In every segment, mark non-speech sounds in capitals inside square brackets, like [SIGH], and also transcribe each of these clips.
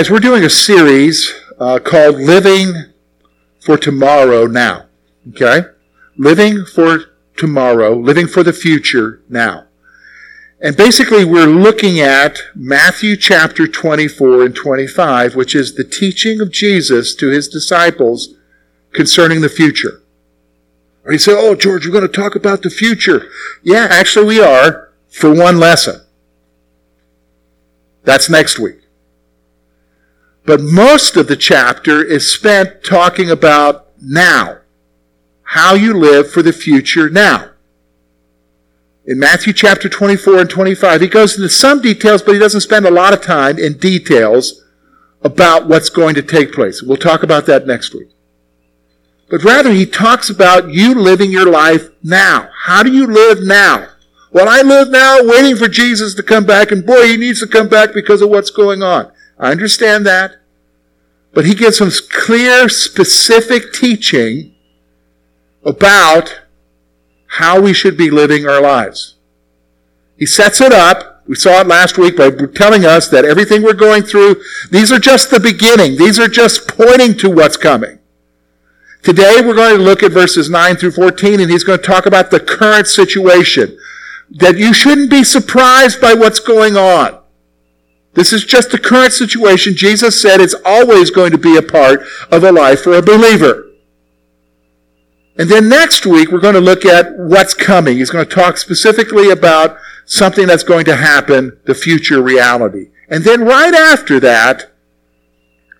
Guys, we're doing a series uh, called Living for Tomorrow Now. Okay? Living for tomorrow, living for the future now. And basically, we're looking at Matthew chapter 24 and 25, which is the teaching of Jesus to his disciples concerning the future. Or you say, oh, George, we're going to talk about the future. Yeah, actually, we are for one lesson. That's next week. But most of the chapter is spent talking about now. How you live for the future now. In Matthew chapter 24 and 25, he goes into some details, but he doesn't spend a lot of time in details about what's going to take place. We'll talk about that next week. But rather, he talks about you living your life now. How do you live now? Well, I live now waiting for Jesus to come back, and boy, he needs to come back because of what's going on. I understand that. But he gives some clear, specific teaching about how we should be living our lives. He sets it up. We saw it last week by telling us that everything we're going through, these are just the beginning. These are just pointing to what's coming. Today we're going to look at verses 9 through 14 and he's going to talk about the current situation. That you shouldn't be surprised by what's going on. This is just the current situation. Jesus said it's always going to be a part of a life for a believer. And then next week, we're going to look at what's coming. He's going to talk specifically about something that's going to happen, the future reality. And then right after that,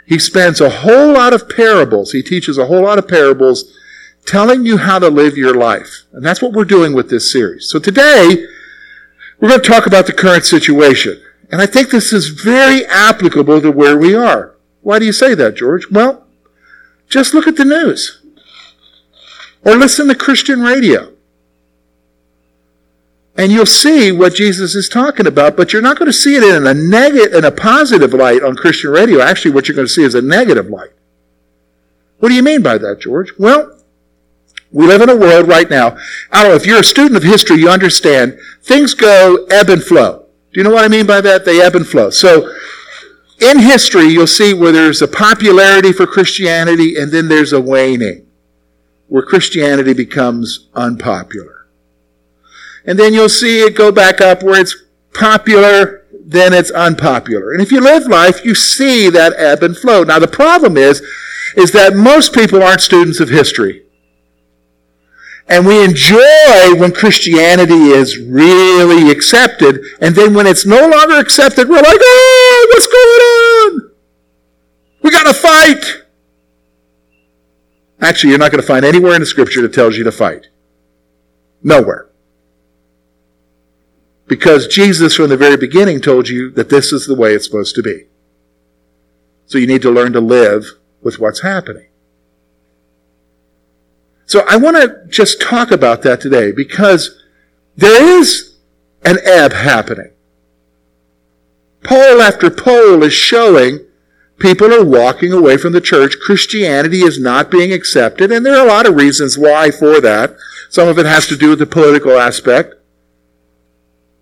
he spends a whole lot of parables. He teaches a whole lot of parables telling you how to live your life. And that's what we're doing with this series. So today, we're going to talk about the current situation. And I think this is very applicable to where we are. Why do you say that, George? Well, just look at the news. Or listen to Christian radio. And you'll see what Jesus is talking about, but you're not going to see it in a negative, in a positive light on Christian radio. Actually, what you're going to see is a negative light. What do you mean by that, George? Well, we live in a world right now. I don't know, if you're a student of history, you understand things go ebb and flow. Do you know what I mean by that? They ebb and flow. So, in history, you'll see where there's a popularity for Christianity and then there's a waning, where Christianity becomes unpopular. And then you'll see it go back up where it's popular, then it's unpopular. And if you live life, you see that ebb and flow. Now, the problem is, is that most people aren't students of history. And we enjoy when Christianity is really accepted. And then when it's no longer accepted, we're like, oh, what's going on? We got to fight. Actually, you're not going to find anywhere in the scripture that tells you to fight. Nowhere. Because Jesus, from the very beginning, told you that this is the way it's supposed to be. So you need to learn to live with what's happening. So I want to just talk about that today because there is an ebb happening. Poll after poll is showing people are walking away from the church. Christianity is not being accepted, and there are a lot of reasons why for that. Some of it has to do with the political aspect.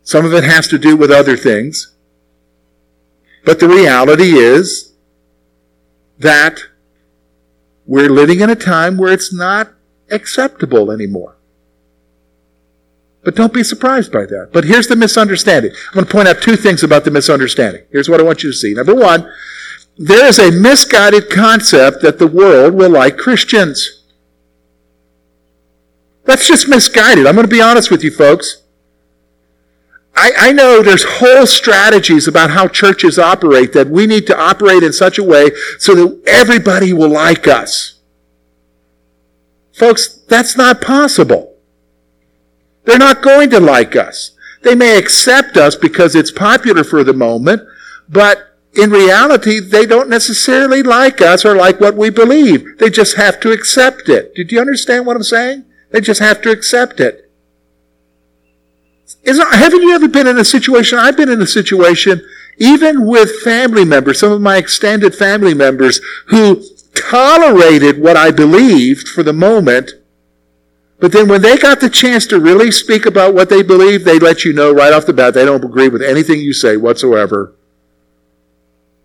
Some of it has to do with other things. But the reality is that we're living in a time where it's not acceptable anymore. But don't be surprised by that. But here's the misunderstanding. I'm going to point out two things about the misunderstanding. Here's what I want you to see. Number one, there is a misguided concept that the world will like Christians. That's just misguided. I'm going to be honest with you, folks. I, I, know there's whole strategies about how churches operate that we need to operate in such a way so that everybody will like us. Folks, that's not possible. They're not going to like us. They may accept us because it's popular for the moment, but in reality, they don't necessarily like us or like what we believe. They just have to accept it. Did you understand what I'm saying? They just have to accept it. Isn't, haven't you ever been in a situation? I've been in a situation, even with family members, some of my extended family members, who tolerated what I believed for the moment, but then when they got the chance to really speak about what they believe, they let you know right off the bat they don't agree with anything you say whatsoever.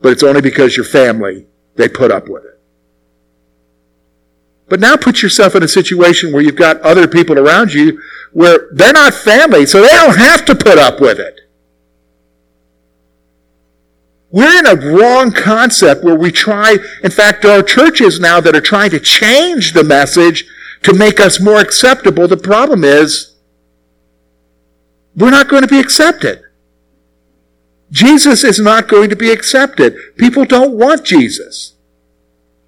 but it's only because your family, they put up with it. But now put yourself in a situation where you've got other people around you where they're not family, so they don't have to put up with it. We're in a wrong concept where we try, in fact, there are churches now that are trying to change the message to make us more acceptable. The problem is, we're not going to be accepted. Jesus is not going to be accepted. People don't want Jesus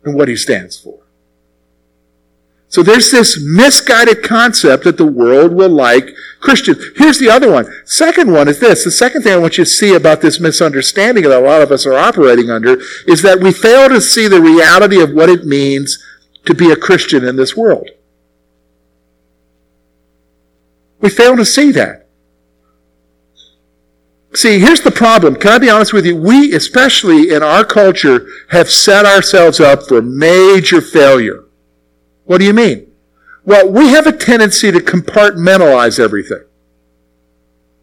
and what he stands for. So there's this misguided concept that the world will like Christians. Here's the other one. Second one is this. The second thing I want you to see about this misunderstanding that a lot of us are operating under is that we fail to see the reality of what it means to be a Christian in this world. We fail to see that. See, here's the problem. Can I be honest with you? We, especially in our culture, have set ourselves up for major failure. What do you mean? Well, we have a tendency to compartmentalize everything.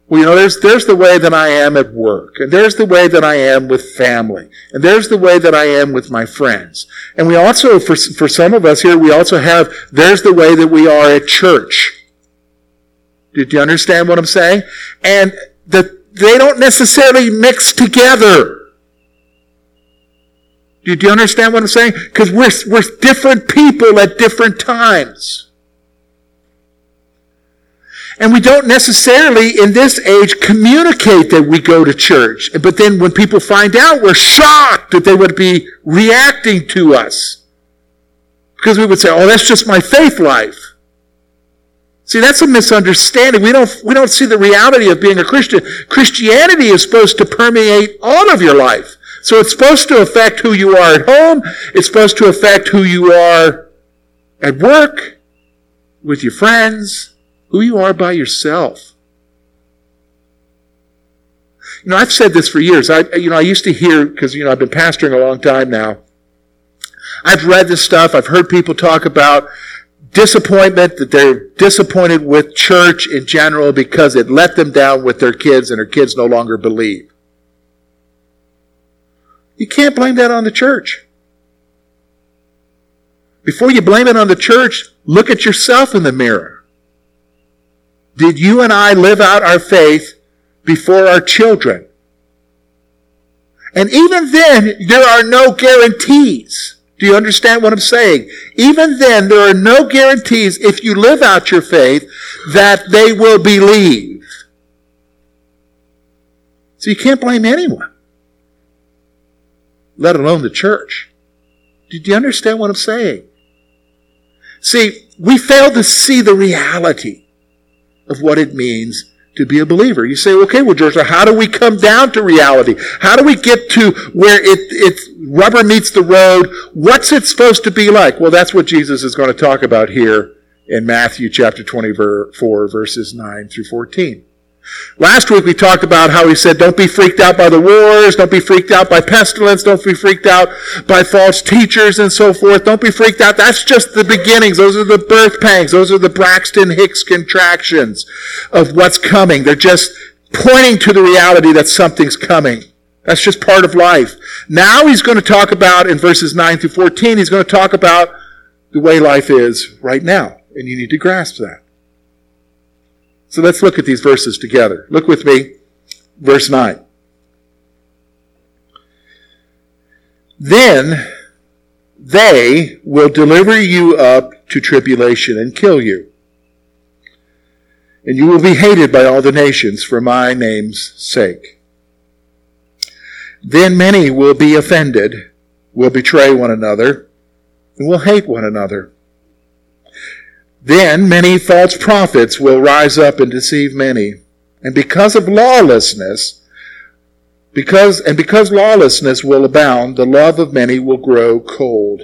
Well, you know, there's, there's the way that I am at work, and there's the way that I am with family, and there's the way that I am with my friends. And we also, for, for some of us here, we also have, there's the way that we are at church. Did you understand what I'm saying? And that they don't necessarily mix together. Do you understand what I'm saying? Because we're, we're different people at different times. And we don't necessarily, in this age, communicate that we go to church. But then when people find out, we're shocked that they would be reacting to us. Because we would say, oh, that's just my faith life. See, that's a misunderstanding. We don't, we don't see the reality of being a Christian. Christianity is supposed to permeate all of your life. So it's supposed to affect who you are at home. It's supposed to affect who you are at work, with your friends, who you are by yourself. You know, I've said this for years. I, you know, I used to hear, because, you know, I've been pastoring a long time now. I've read this stuff. I've heard people talk about disappointment, that they're disappointed with church in general because it let them down with their kids and their kids no longer believe. You can't blame that on the church. Before you blame it on the church, look at yourself in the mirror. Did you and I live out our faith before our children? And even then, there are no guarantees. Do you understand what I'm saying? Even then, there are no guarantees if you live out your faith that they will believe. So you can't blame anyone let alone the church. Did you understand what I'm saying? See, we fail to see the reality of what it means to be a believer. You say, okay, well, George, how do we come down to reality? How do we get to where it, it rubber meets the road? What's it supposed to be like? Well, that's what Jesus is going to talk about here in Matthew chapter 24, verses 9 through 14. Last week we talked about how he said, don't be freaked out by the wars, don't be freaked out by pestilence, don't be freaked out by false teachers and so forth. Don't be freaked out. That's just the beginnings. Those are the birth pangs. Those are the Braxton Hicks contractions of what's coming. They're just pointing to the reality that something's coming. That's just part of life. Now he's going to talk about, in verses 9 through 14, he's going to talk about the way life is right now. And you need to grasp that. So let's look at these verses together. Look with me, verse 9. Then they will deliver you up to tribulation and kill you. And you will be hated by all the nations for my name's sake. Then many will be offended, will betray one another, and will hate one another. Then many false prophets will rise up and deceive many. And because of lawlessness, because, and because lawlessness will abound, the love of many will grow cold.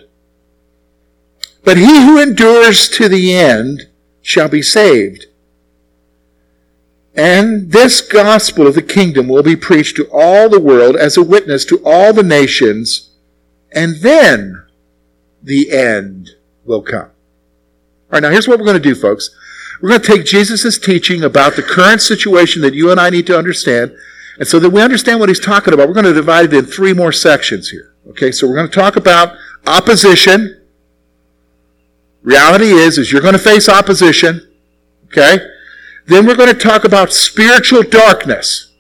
But he who endures to the end shall be saved. And this gospel of the kingdom will be preached to all the world as a witness to all the nations, and then the end will come. All right, now here's what we're going to do, folks. We're going to take Jesus' teaching about the current situation that you and I need to understand, And so that we understand what he's talking about, we're going to divide it in three more sections here. Okay, so we're going to talk about opposition. Reality is, is you're going to face opposition. Okay? Then we're going to talk about spiritual darkness.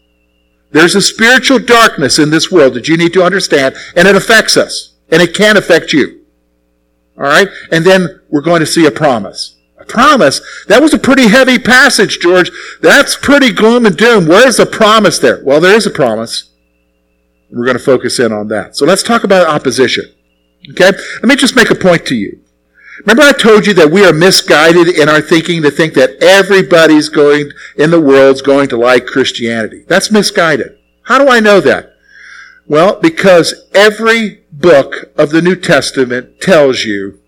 There's a spiritual darkness in this world that you need to understand, and it affects us. And it can affect you. Alright? And then we're going to see a promise. A promise? That was a pretty heavy passage, George. That's pretty gloom and doom. Where's the promise there? Well, there is a promise. We're going to focus in on that. So let's talk about opposition. Okay? Let me just make a point to you. Remember I told you that we are misguided in our thinking to think that everybody's going in the world's going to like Christianity. That's misguided. How do I know that? Well, because every book of the New Testament tells you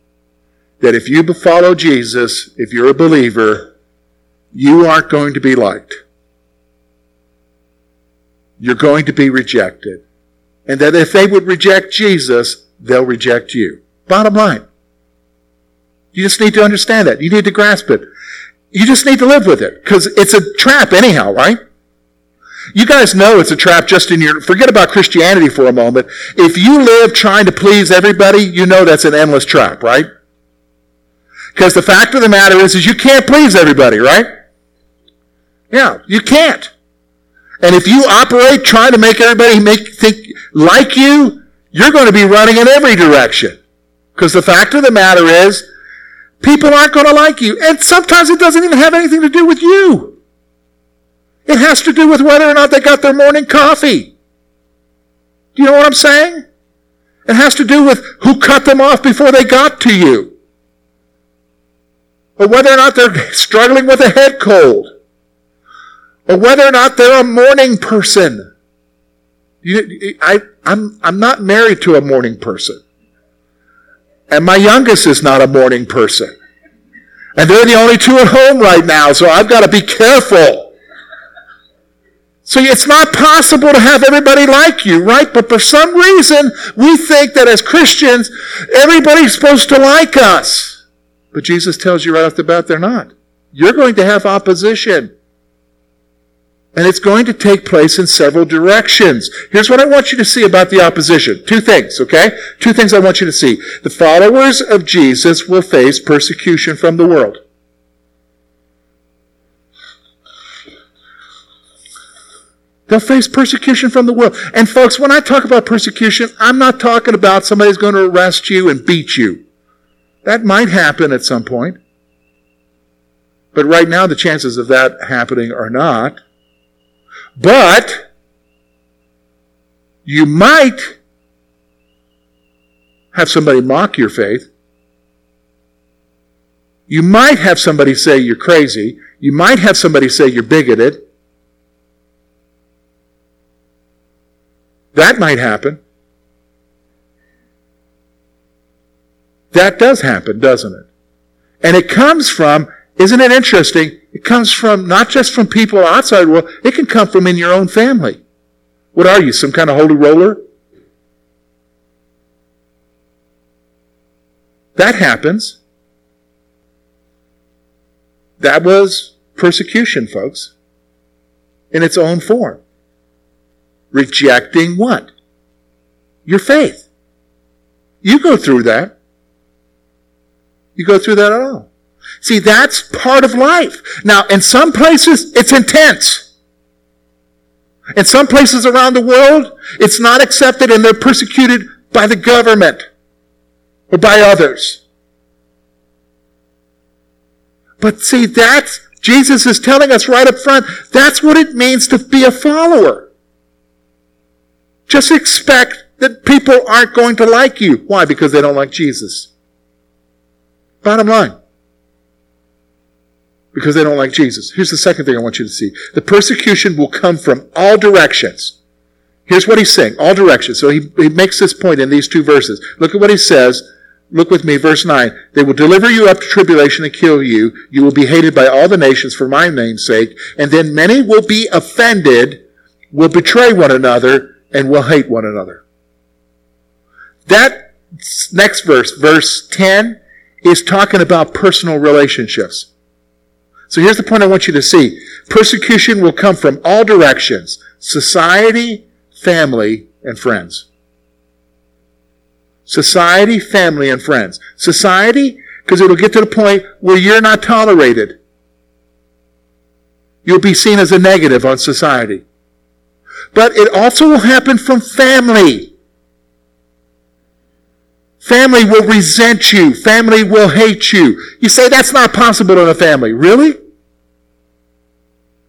that if you follow Jesus, if you're a believer, you aren't going to be liked. You're going to be rejected. And that if they would reject Jesus, they'll reject you. Bottom line. You just need to understand that. You need to grasp it. You just need to live with it because it's a trap anyhow, right? You guys know it's a trap just in your, forget about Christianity for a moment. If you live trying to please everybody, you know that's an endless trap, right? Because the fact of the matter is, is you can't please everybody, right? Yeah, you can't. And if you operate trying to make everybody make, think like you, you're going to be running in every direction. Because the fact of the matter is, People aren't going to like you. And sometimes it doesn't even have anything to do with you. It has to do with whether or not they got their morning coffee. Do you know what I'm saying? It has to do with who cut them off before they got to you. Or whether or not they're [LAUGHS] struggling with a head cold. Or whether or not they're a morning person. You, I, I'm, I'm not married to a morning person. And my youngest is not a morning person. And they're the only two at home right now, so I've got to be careful. So it's not possible to have everybody like you, right? But for some reason, we think that as Christians, everybody's supposed to like us. But Jesus tells you right off the bat they're not. You're going to have opposition. And it's going to take place in several directions. Here's what I want you to see about the opposition. Two things, okay? Two things I want you to see. The followers of Jesus will face persecution from the world. They'll face persecution from the world. And folks, when I talk about persecution, I'm not talking about somebody's going to arrest you and beat you. That might happen at some point. But right now, the chances of that happening are not. But you might have somebody mock your faith. You might have somebody say you're crazy. You might have somebody say you're bigoted. That might happen. That does happen, doesn't it? And it comes from isn't it interesting? It comes from not just from people outside the world, it can come from in your own family. What are you, some kind of holy roller? That happens. That was persecution, folks, in its own form. Rejecting what? Your faith. You go through that. You go through that at all. See, that's part of life. Now, in some places, it's intense. In some places around the world, it's not accepted and they're persecuted by the government or by others. But see, that's, Jesus is telling us right up front, that's what it means to be a follower. Just expect that people aren't going to like you. Why? Because they don't like Jesus. Bottom line because they don't like Jesus. Here's the second thing I want you to see. The persecution will come from all directions. Here's what he's saying, all directions. So he, he makes this point in these two verses. Look at what he says. Look with me, verse 9. They will deliver you up to tribulation and kill you. You will be hated by all the nations for my name's sake. And then many will be offended, will betray one another, and will hate one another. That next verse, verse 10, is talking about personal relationships. So here's the point I want you to see. Persecution will come from all directions. Society, family, and friends. Society, family, and friends. Society, because it'll get to the point where you're not tolerated. You'll be seen as a negative on society. But it also will happen from family. Family will resent you. Family will hate you. You say that's not possible in a family. Really?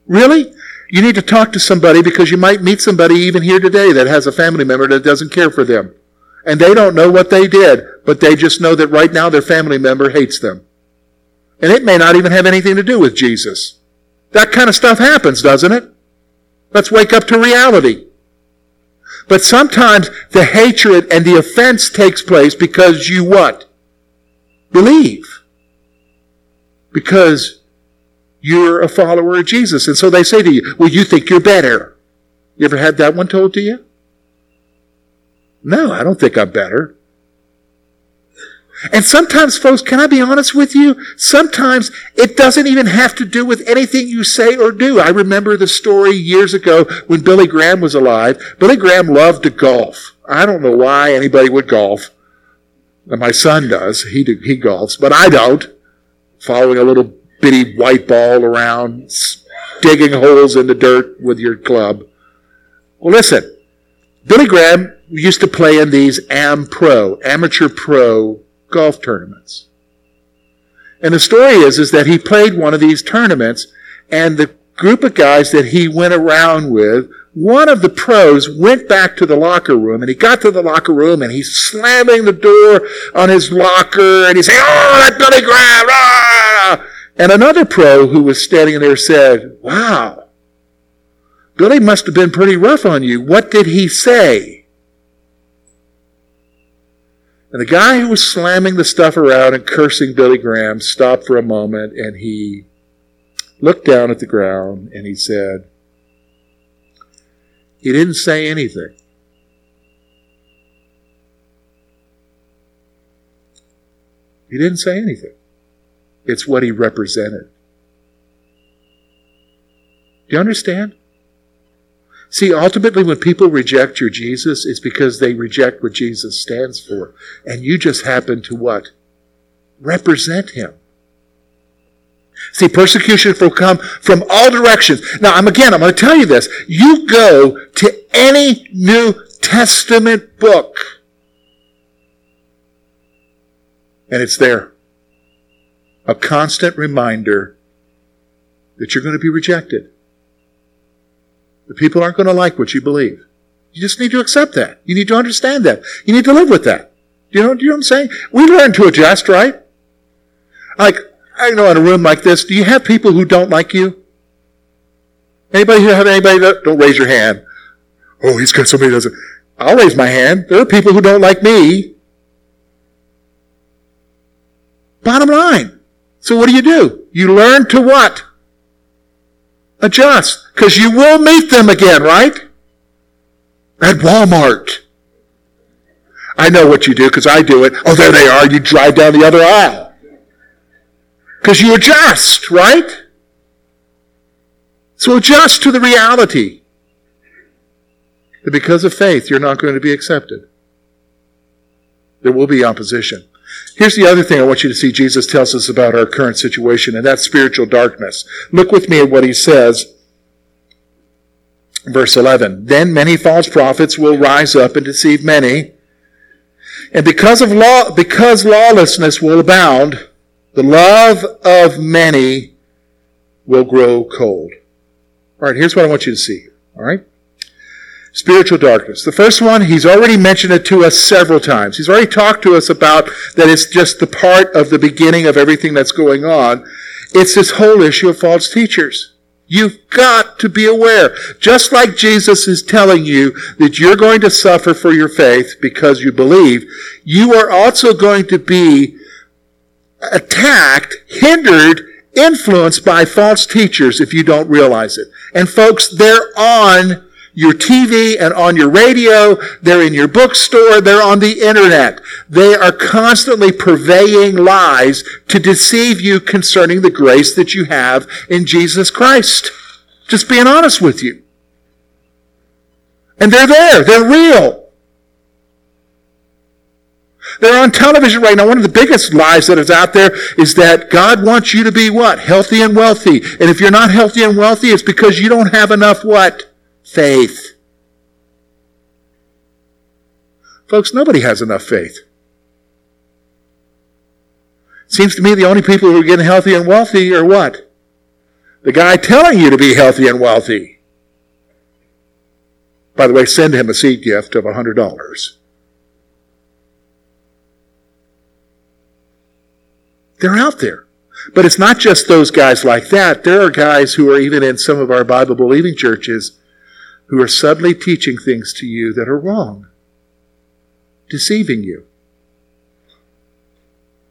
Really? You need to talk to somebody because you might meet somebody even here today that has a family member that doesn't care for them. And they don't know what they did, but they just know that right now their family member hates them. And it may not even have anything to do with Jesus. That kind of stuff happens, doesn't it? Let's wake up to reality. But sometimes the hatred and the offense takes place because you what? Believe. Because you're a follower of Jesus. And so they say to you, well, you think you're better. You ever had that one told to you? No, I don't think I'm better. And sometimes, folks, can I be honest with you? Sometimes it doesn't even have to do with anything you say or do. I remember the story years ago when Billy Graham was alive. Billy Graham loved to golf. I don't know why anybody would golf. My son does. He, he golfs, but I don't. Following a little bitty white ball around, digging holes in the dirt with your club. Well, listen. Billy Graham used to play in these AM Pro, amateur pro golf tournaments. And the story is, is that he played one of these tournaments and the group of guys that he went around with, one of the pros went back to the locker room and he got to the locker room and he's slamming the door on his locker and he's saying, Oh, that Billy Graham! Ah! And another pro who was standing there said, Wow, Billy must have been pretty rough on you. What did he say? And the guy who was slamming the stuff around and cursing Billy Graham stopped for a moment and he looked down at the ground and he said, he didn't say anything. He didn't say anything. It's what he represented. Do you understand? See, ultimately, when people reject your Jesus, it's because they reject what Jesus stands for. And you just happen to what? Represent him. See, persecution will come from all directions. Now, I'm again, I'm going to tell you this. You go to any New Testament book, and it's there. A constant reminder that you're going to be rejected. People aren't going to like what you believe. You just need to accept that. You need to understand that. You need to live with that. Do you know, do you know what I'm saying? We learn to adjust, right? Like, I know in a room like this, do you have people who don't like you? Anybody here have anybody that, don't raise your hand. Oh, he's got somebody doesn't. I'll raise my hand. There are people who don't like me. Bottom line. So what do you do? You learn to what? Adjust. Because you will meet them again, right? At Walmart. I know what you do because I do it. Oh, there they are. You drive down the other aisle. Because you adjust, right? So adjust to the reality that because of faith, you're not going to be accepted. There will be opposition. Here's the other thing I want you to see Jesus tells us about our current situation, and that's spiritual darkness. Look with me at what he says. Verse 11. Then many false prophets will rise up and deceive many. And because of law, because lawlessness will abound, the love of many will grow cold. All right, here's what I want you to see. All right? Spiritual darkness. The first one, he's already mentioned it to us several times. He's already talked to us about that it's just the part of the beginning of everything that's going on. It's this whole issue of false teachers. You've got to be aware. Just like Jesus is telling you that you're going to suffer for your faith because you believe, you are also going to be attacked, hindered, influenced by false teachers if you don't realize it. And folks, they're on your TV and on your radio. They're in your bookstore. They're on the internet. They are constantly purveying lies to deceive you concerning the grace that you have in Jesus Christ. Just being honest with you. And they're there. They're real. They're on television right now. One of the biggest lies that is out there is that God wants you to be what? Healthy and wealthy. And if you're not healthy and wealthy, it's because you don't have enough what? Faith. Folks, nobody has enough faith. Seems to me the only people who are getting healthy and wealthy are what? The guy telling you to be healthy and wealthy. By the way, send him a seed gift of $100. They're out there. But it's not just those guys like that. There are guys who are even in some of our Bible believing churches who are subtly teaching things to you that are wrong, deceiving you.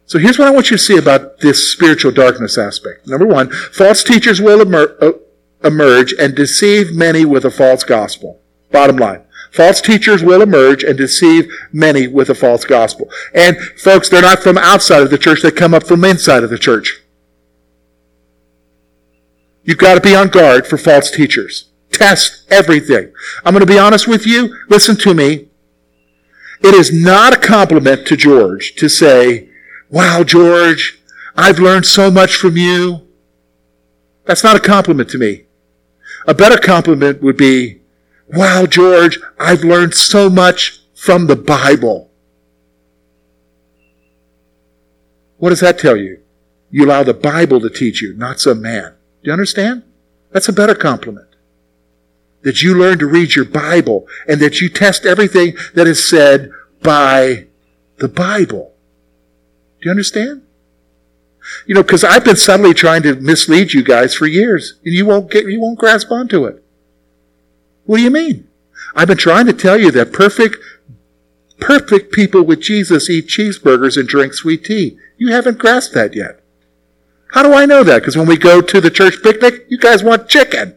So here's what I want you to see about this spiritual darkness aspect. Number one, false teachers will uh, emerge and deceive many with a false gospel. Bottom line. False teachers will emerge and deceive many with a false gospel. And folks, they're not from outside of the church, they come up from inside of the church. You've got to be on guard for false teachers. Test everything. I'm going to be honest with you. Listen to me. It is not a compliment to George to say, Wow, George, I've learned so much from you. That's not a compliment to me. A better compliment would be, Wow, George, I've learned so much from the Bible. What does that tell you? You allow the Bible to teach you, not some man. Do you understand? That's a better compliment. That you learn to read your Bible and that you test everything that is said by the Bible. Do you understand? You know, because I've been subtly trying to mislead you guys for years, and you won't get, you won't grasp onto it. What do you mean? I've been trying to tell you that perfect, perfect people with Jesus eat cheeseburgers and drink sweet tea. You haven't grasped that yet. How do I know that? Because when we go to the church picnic, you guys want chicken.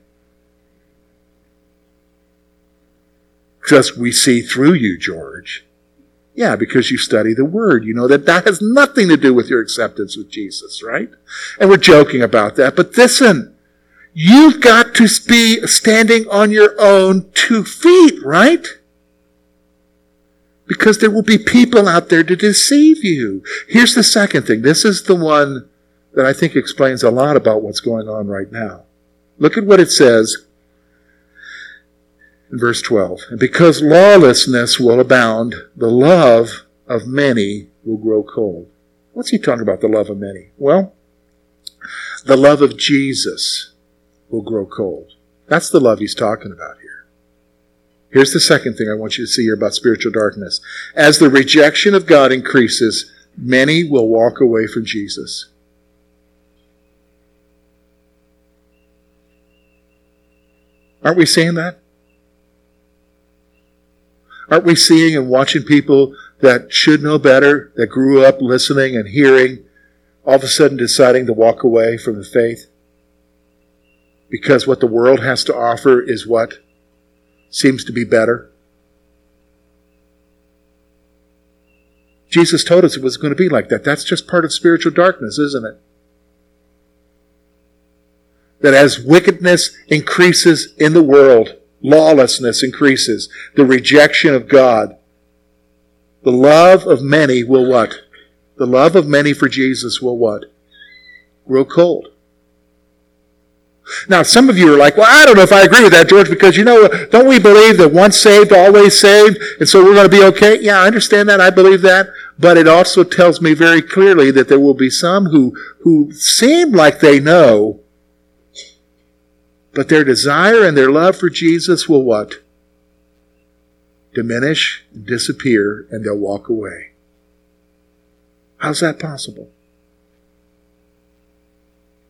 Because we see through you, George. Yeah, because you study the Word. You know that that has nothing to do with your acceptance with Jesus, right? And we're joking about that. But listen, you've got to be standing on your own two feet, right? Because there will be people out there to deceive you. Here's the second thing. This is the one that I think explains a lot about what's going on right now. Look at what it says verse 12. And because lawlessness will abound, the love of many will grow cold. What's he talking about, the love of many? Well, the love of Jesus will grow cold. That's the love he's talking about here. Here's the second thing I want you to see here about spiritual darkness. As the rejection of God increases, many will walk away from Jesus. Aren't we seeing that? Aren't we seeing and watching people that should know better, that grew up listening and hearing, all of a sudden deciding to walk away from the faith? Because what the world has to offer is what seems to be better. Jesus told us it was going to be like that. That's just part of spiritual darkness, isn't it? That as wickedness increases in the world, lawlessness increases, the rejection of God. The love of many will what? The love of many for Jesus will what? Grow cold. Now, some of you are like, well, I don't know if I agree with that, George, because you know, don't we believe that once saved, always saved, and so we're going to be okay? Yeah, I understand that. I believe that. But it also tells me very clearly that there will be some who, who seem like they know, but their desire and their love for Jesus will what? Diminish, disappear, and they'll walk away. How's that possible?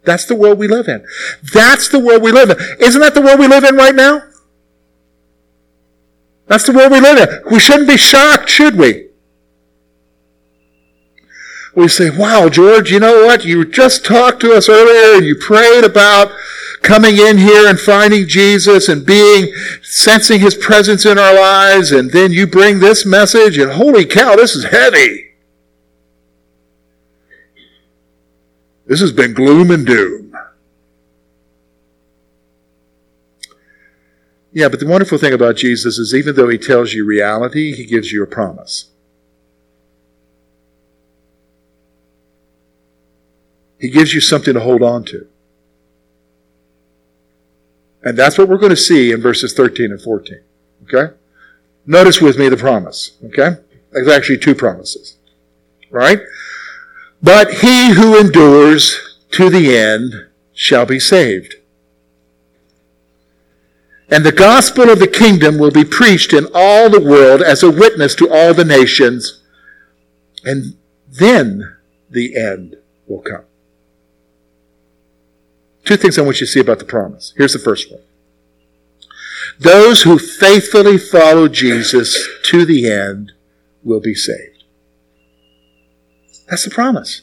That's the world we live in. That's the world we live in. Isn't that the world we live in right now? That's the world we live in. We shouldn't be shocked, should we? We say, wow, George, you know what? You just talked to us earlier and you prayed about coming in here and finding Jesus and being, sensing His presence in our lives, and then you bring this message, and holy cow, this is heavy. This has been gloom and doom. Yeah, but the wonderful thing about Jesus is even though he tells you reality, he gives you a promise. He gives you something to hold on to. And that's what we're going to see in verses 13 and 14. Okay? Notice with me the promise. Okay? There's actually two promises. Right? But he who endures to the end shall be saved. And the gospel of the kingdom will be preached in all the world as a witness to all the nations. And then the end will come. Two things I want you to see about the promise. Here's the first one. Those who faithfully follow Jesus to the end will be saved. That's the promise.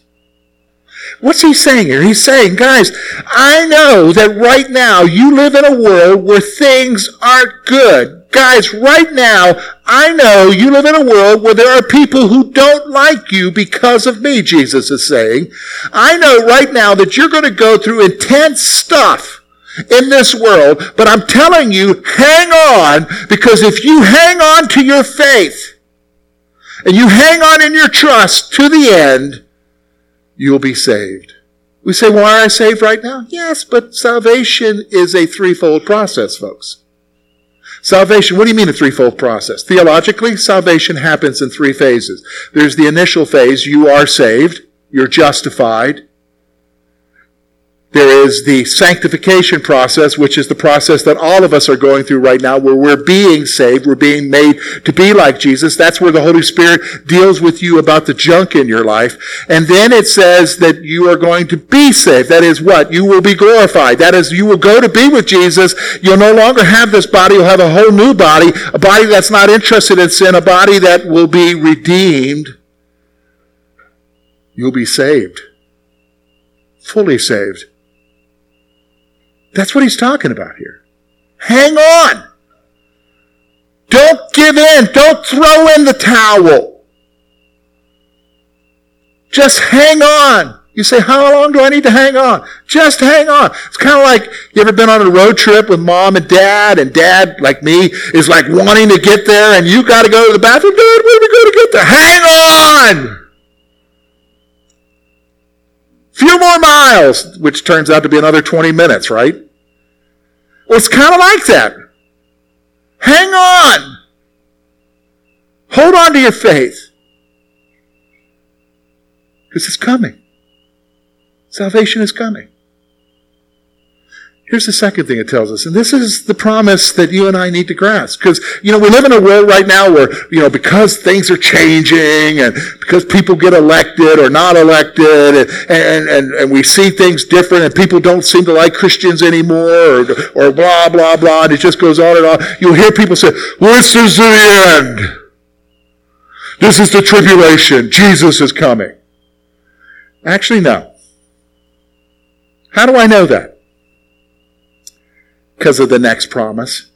What's he saying here? He's saying, guys, I know that right now you live in a world where things aren't good. Guys, right now, I know you live in a world where there are people who don't like you because of me, Jesus is saying. I know right now that you're going to go through intense stuff in this world, but I'm telling you, hang on, because if you hang on to your faith and you hang on in your trust to the end, you'll be saved. We say, why are I saved right now? Yes, but salvation is a threefold process, folks. Salvation, what do you mean a threefold process? Theologically, salvation happens in three phases. There's the initial phase, you are saved, you're justified, there is the sanctification process, which is the process that all of us are going through right now, where we're being saved, we're being made to be like Jesus. That's where the Holy Spirit deals with you about the junk in your life. And then it says that you are going to be saved. That is what? You will be glorified. That is, you will go to be with Jesus. You'll no longer have this body. You'll have a whole new body, a body that's not interested in sin, a body that will be redeemed. You'll be saved. Fully saved. That's what he's talking about here. Hang on. Don't give in. Don't throw in the towel. Just hang on. You say, how long do I need to hang on? Just hang on. It's kind of like, you ever been on a road trip with mom and dad, and dad, like me, is like wanting to get there, and you got to go to the bathroom. Dad, where do we go to get there? Hang on! Few more miles, which turns out to be another 20 minutes, right? Well, it's kind of like that. Hang on. Hold on to your faith. Because it's coming. Salvation is coming. Here's the second thing it tells us, and this is the promise that you and I need to grasp. Because, you know, we live in a world right now where, you know, because things are changing and because people get elected or not elected and, and, and, and we see things different and people don't seem to like Christians anymore or, or blah, blah, blah, and it just goes on and on. You'll hear people say, this is the end. This is the tribulation. Jesus is coming. Actually, no. How do I know that? Because of the next promise.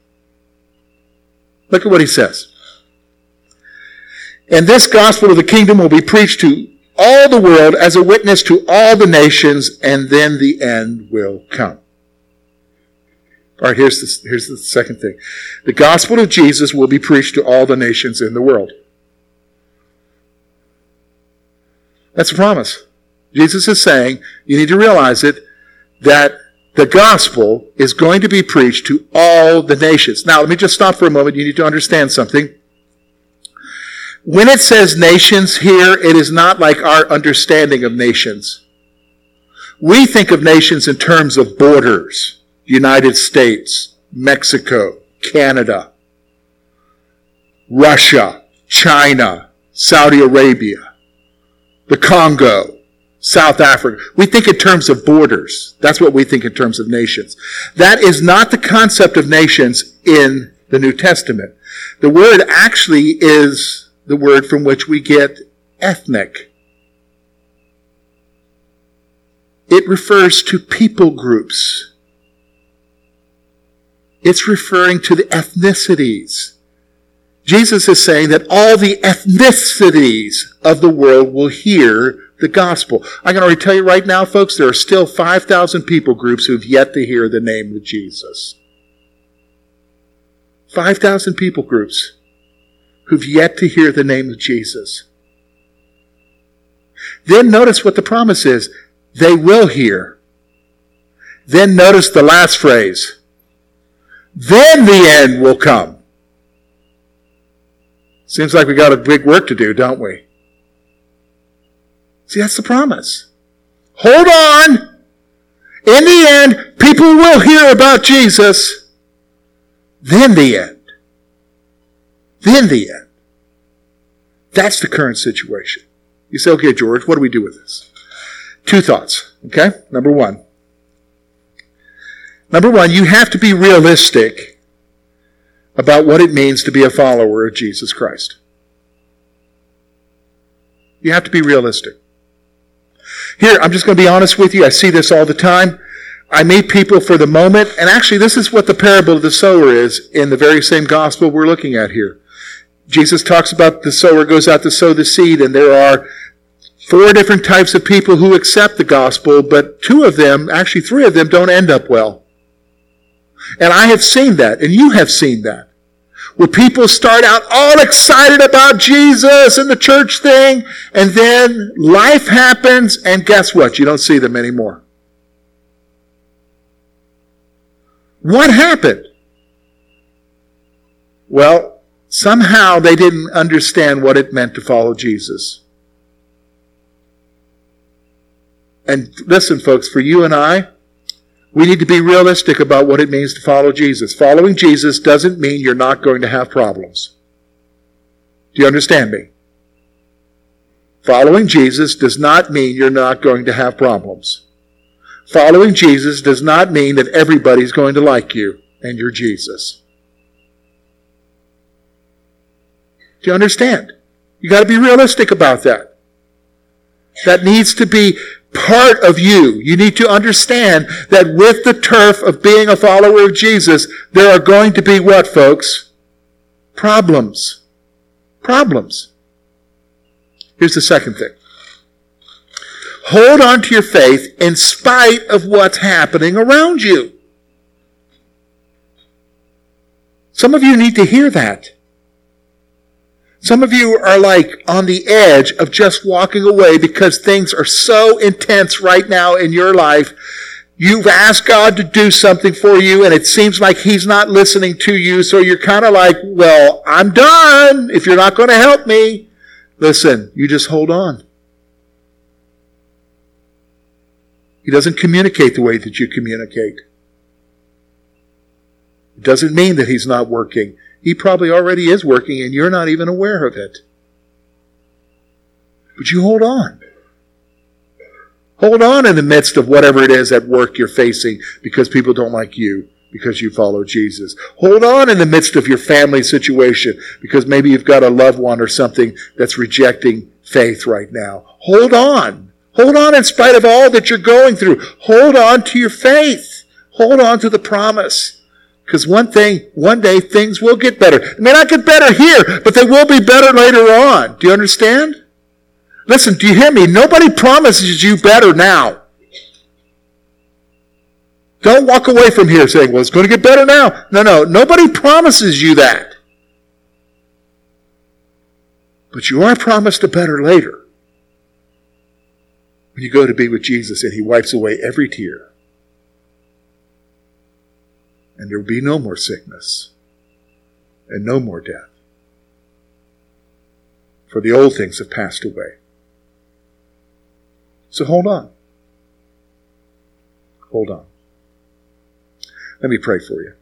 Look at what he says. And this gospel of the kingdom will be preached to all the world as a witness to all the nations, and then the end will come. All right, here's the, here's the second thing. The gospel of Jesus will be preached to all the nations in the world. That's a promise. Jesus is saying, you need to realize it, that the gospel is going to be preached to all the nations. Now, let me just stop for a moment. You need to understand something. When it says nations here, it is not like our understanding of nations. We think of nations in terms of borders. United States, Mexico, Canada, Russia, China, Saudi Arabia, the Congo, South Africa. We think in terms of borders. That's what we think in terms of nations. That is not the concept of nations in the New Testament. The word actually is the word from which we get ethnic. It refers to people groups. It's referring to the ethnicities. Jesus is saying that all the ethnicities of the world will hear the gospel. I can already tell you right now, folks, there are still 5,000 people groups who've yet to hear the name of Jesus. 5,000 people groups who've yet to hear the name of Jesus. Then notice what the promise is. They will hear. Then notice the last phrase. Then the end will come. Seems like we got a big work to do, don't we? See, that's the promise. Hold on. In the end, people will hear about Jesus. Then the end. Then the end. That's the current situation. You say, okay, George, what do we do with this? Two thoughts, okay? Number one. Number one, you have to be realistic about what it means to be a follower of Jesus Christ. You have to be realistic. Here, I'm just going to be honest with you. I see this all the time. I meet people for the moment, and actually, this is what the parable of the sower is in the very same gospel we're looking at here. Jesus talks about the sower goes out to sow the seed, and there are four different types of people who accept the gospel, but two of them, actually three of them, don't end up well. And I have seen that, and you have seen that. Where people start out all excited about Jesus and the church thing, and then life happens, and guess what? You don't see them anymore. What happened? Well, somehow they didn't understand what it meant to follow Jesus. And listen, folks, for you and I, we need to be realistic about what it means to follow Jesus. Following Jesus doesn't mean you're not going to have problems. Do you understand me? Following Jesus does not mean you're not going to have problems. Following Jesus does not mean that everybody's going to like you and you're Jesus. Do you understand? You got to be realistic about that. That needs to be part of you. You need to understand that with the turf of being a follower of Jesus, there are going to be what, folks? Problems. Problems. Here's the second thing. Hold on to your faith in spite of what's happening around you. Some of you need to hear that. Some of you are like on the edge of just walking away because things are so intense right now in your life. You've asked God to do something for you and it seems like He's not listening to you. So you're kind of like, well, I'm done if you're not going to help me. Listen, you just hold on. He doesn't communicate the way that you communicate. It doesn't mean that He's not working. He probably already is working and you're not even aware of it. But you hold on. Hold on in the midst of whatever it is at work you're facing because people don't like you because you follow Jesus. Hold on in the midst of your family situation because maybe you've got a loved one or something that's rejecting faith right now. Hold on. Hold on in spite of all that you're going through. Hold on to your faith. Hold on to the promise. Because one thing, one day things will get better. It may not get better here, but they will be better later on. Do you understand? Listen, do you hear me? Nobody promises you better now. Don't walk away from here saying, well, it's going to get better now. No, no. Nobody promises you that. But you are promised a better later. When you go to be with Jesus and he wipes away every tear and there will be no more sickness and no more death. For the old things have passed away. So hold on. Hold on. Let me pray for you.